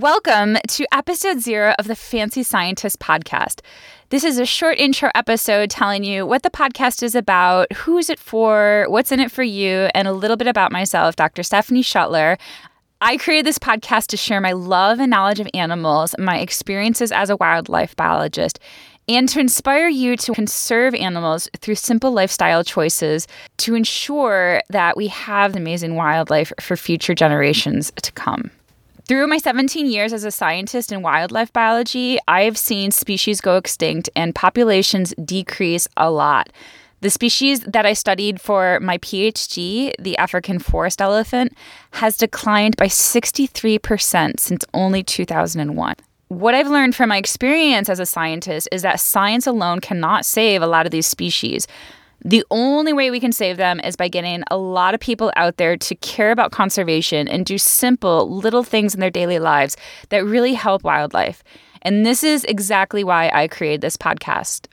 Welcome to episode zero of the Fancy Scientist podcast. This is a short intro episode telling you what the podcast is about, who's it for, what's in it for you, and a little bit about myself, Dr. Stephanie Schuttler. I created this podcast to share my love and knowledge of animals, my experiences as a wildlife biologist, and to inspire you to conserve animals through simple lifestyle choices to ensure that we have amazing wildlife for future generations to come. Through my 17 years as a scientist in wildlife biology, I've seen species go extinct and populations decrease a lot. The species that I studied for my PhD, the African forest elephant, has declined by 63% since only 2001. What I've learned from my experience as a scientist is that science alone cannot save a lot of these species. The only way we can save them is by getting a lot of people out there to care about conservation and do simple little things in their daily lives that really help wildlife. And this is exactly why I created this podcast.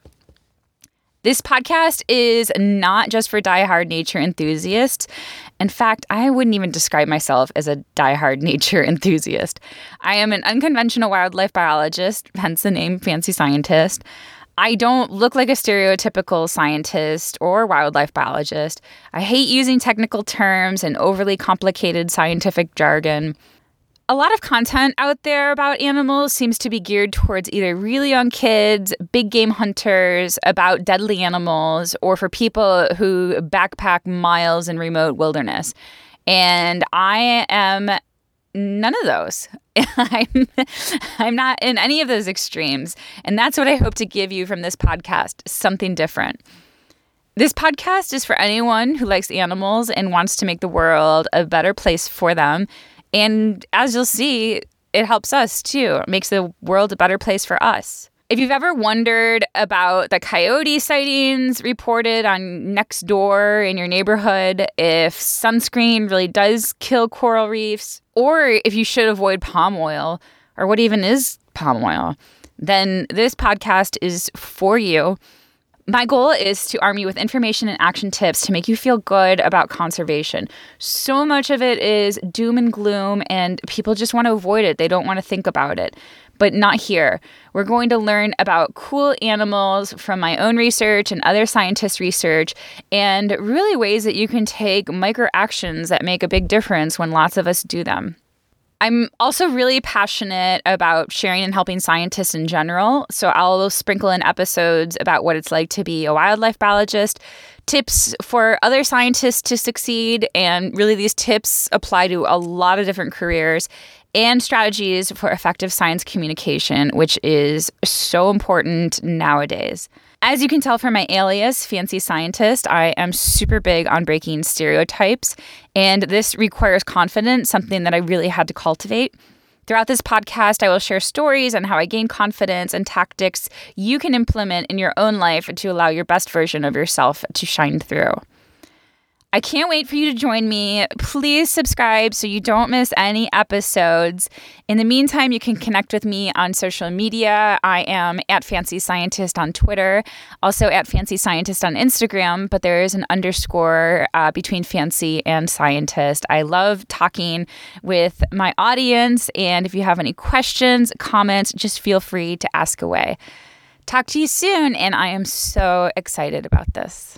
This podcast is not just for diehard nature enthusiasts. In fact, I wouldn't even describe myself as a diehard nature enthusiast. I am an unconventional wildlife biologist, hence the name Fancy Scientist. I don't look like a stereotypical scientist or wildlife biologist. I hate using technical terms and overly complicated scientific jargon. A lot of content out there about animals seems to be geared towards either really young kids, big game hunters, about deadly animals, or for people who backpack miles in remote wilderness. And I am none of those. I'm, I'm not in any of those extremes. And that's what I hope to give you from this podcast something different. This podcast is for anyone who likes animals and wants to make the world a better place for them. And as you'll see, it helps us too. It makes the world a better place for us. If you've ever wondered about the coyote sightings reported on Nextdoor in your neighborhood, if sunscreen really does kill coral reefs, or if you should avoid palm oil, or what even is palm oil, then this podcast is for you. My goal is to arm you with information and action tips to make you feel good about conservation. So much of it is doom and gloom, and people just want to avoid it. They don't want to think about it but not here. We're going to learn about cool animals from my own research and other scientists' research, and really ways that you can take micro actions that make a big difference when lots of us do them. I'm also really passionate about sharing and helping scientists in general. So I'll sprinkle in episodes about what it's like to be a wildlife biologist, tips for other scientists to succeed. And really, these tips apply to a lot of different careers and strategies for effective science communication, which is so important nowadays. As you can tell from my alias, Fancy Scientist, I am super big on breaking stereotypes, and this requires confidence, something that I really had to cultivate. Throughout this podcast, I will share stories on how I gain confidence and tactics you can implement in your own life to allow your best version of yourself to shine through. I can't wait for you to join me. Please subscribe so you don't miss any episodes. In the meantime, you can connect with me on social media. I am at Fancy Scientist on Twitter, also at Fancy Scientist on Instagram, but there is an underscore uh, between Fancy and Scientist. I love talking with my audience, and if you have any questions, comments, just feel free to ask away. Talk to you soon, and I am so excited about this.